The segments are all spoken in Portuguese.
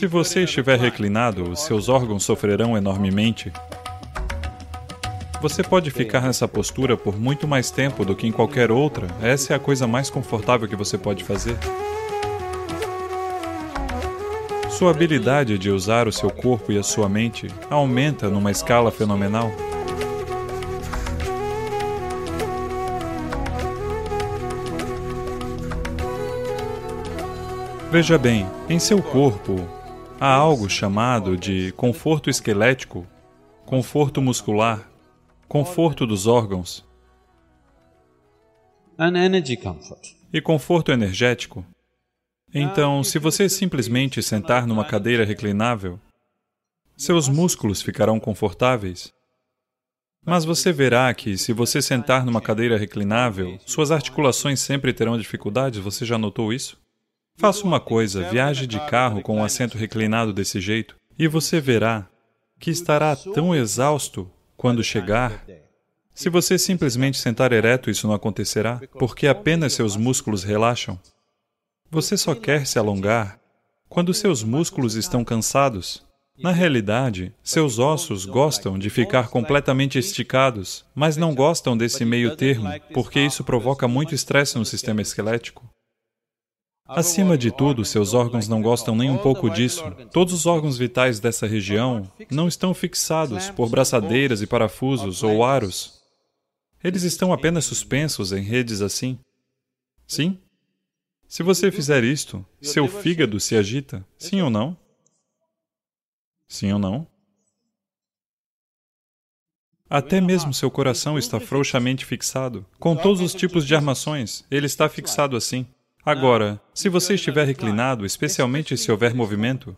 Se você estiver reclinado, os seus órgãos sofrerão enormemente. Você pode ficar nessa postura por muito mais tempo do que em qualquer outra. Essa é a coisa mais confortável que você pode fazer. Sua habilidade de usar o seu corpo e a sua mente aumenta numa escala fenomenal. Veja bem, em seu corpo há algo chamado de conforto esquelético, conforto muscular, conforto dos órgãos e conforto energético. Então, se você simplesmente sentar numa cadeira reclinável, seus músculos ficarão confortáveis. Mas você verá que, se você sentar numa cadeira reclinável, suas articulações sempre terão dificuldades, você já notou isso? Faça uma coisa, viaje de carro com um assento reclinado desse jeito, e você verá que estará tão exausto quando chegar. Se você simplesmente sentar ereto, isso não acontecerá, porque apenas seus músculos relaxam. Você só quer se alongar quando seus músculos estão cansados. Na realidade, seus ossos gostam de ficar completamente esticados, mas não gostam desse meio termo, porque isso provoca muito estresse no sistema esquelético. Acima de tudo, seus órgãos não gostam nem um pouco disso. Todos os órgãos vitais dessa região não estão fixados por braçadeiras e parafusos ou aros. Eles estão apenas suspensos em redes assim. Sim? Se você fizer isto, seu fígado se agita, sim ou não? Sim ou não? Até mesmo seu coração está frouxamente fixado. Com todos os tipos de armações, ele está fixado assim. Agora, se você estiver reclinado, especialmente se houver movimento,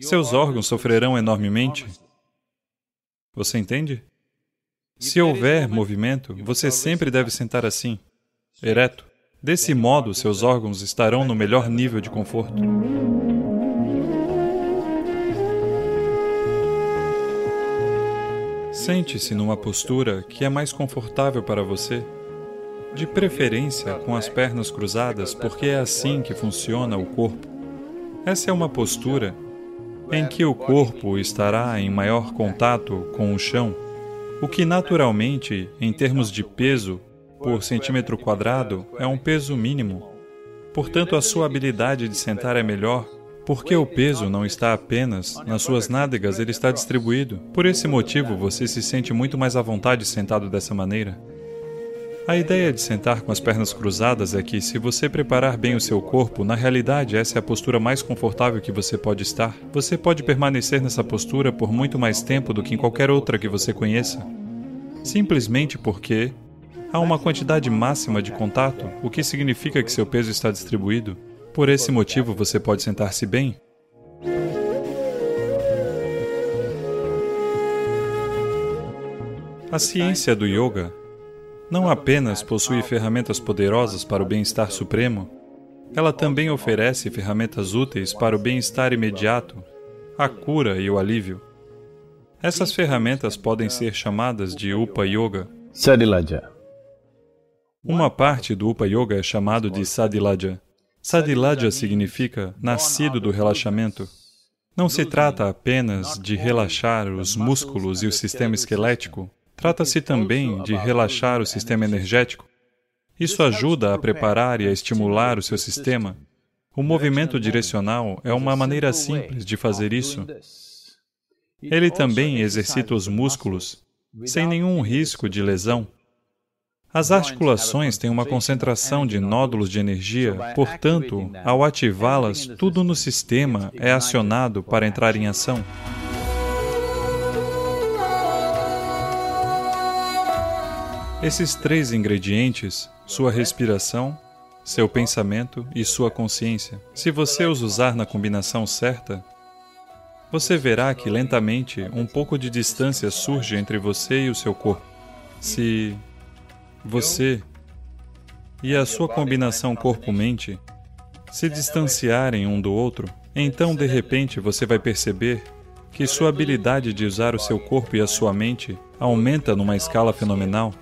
seus órgãos sofrerão enormemente. Você entende? Se houver movimento, você sempre deve sentar assim, ereto. Desse modo, seus órgãos estarão no melhor nível de conforto. Sente-se numa postura que é mais confortável para você. De preferência com as pernas cruzadas, porque é assim que funciona o corpo. Essa é uma postura em que o corpo estará em maior contato com o chão, o que naturalmente, em termos de peso por centímetro quadrado, é um peso mínimo. Portanto, a sua habilidade de sentar é melhor, porque o peso não está apenas nas suas nádegas, ele está distribuído. Por esse motivo, você se sente muito mais à vontade sentado dessa maneira. A ideia de sentar com as pernas cruzadas é que, se você preparar bem o seu corpo, na realidade essa é a postura mais confortável que você pode estar. Você pode permanecer nessa postura por muito mais tempo do que em qualquer outra que você conheça. Simplesmente porque há uma quantidade máxima de contato, o que significa que seu peso está distribuído. Por esse motivo, você pode sentar-se bem. A ciência do yoga não apenas possui ferramentas poderosas para o bem-estar supremo, ela também oferece ferramentas úteis para o bem-estar imediato, a cura e o alívio. Essas ferramentas podem ser chamadas de Upa Yoga. Sadilaja. Uma parte do Upa Yoga é chamado de Sadilaja. Sadilaja significa nascido do relaxamento. Não se trata apenas de relaxar os músculos e o sistema esquelético, trata-se também de relaxar o sistema energético. Isso ajuda a preparar e a estimular o seu sistema. O movimento direcional é uma maneira simples de fazer isso. Ele também exercita os músculos sem nenhum risco de lesão. As articulações têm uma concentração de nódulos de energia, portanto, ao ativá-las, tudo no sistema é acionado para entrar em ação. Esses três ingredientes, sua respiração, seu pensamento e sua consciência, se você os usar na combinação certa, você verá que lentamente um pouco de distância surge entre você e o seu corpo. Se você e a sua combinação corpo-mente se distanciarem um do outro, então de repente você vai perceber que sua habilidade de usar o seu corpo e a sua mente aumenta numa escala fenomenal.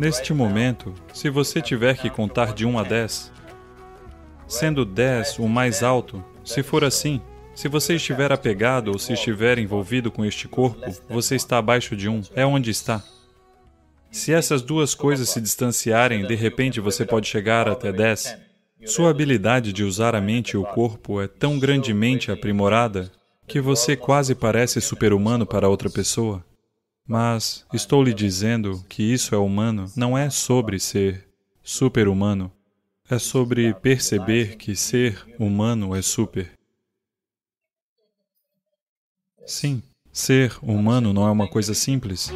Neste momento, se você tiver que contar de 1 a 10, sendo 10 o mais alto, se for assim, se você estiver apegado ou se estiver envolvido com este corpo, você está abaixo de um, é onde está. Se essas duas coisas se distanciarem, de repente você pode chegar até 10. Sua habilidade de usar a mente e o corpo é tão grandemente aprimorada que você quase parece super-humano para outra pessoa. Mas estou lhe dizendo que isso é humano não é sobre ser super-humano, é sobre perceber que ser humano é super. Sim, ser humano não é uma coisa simples.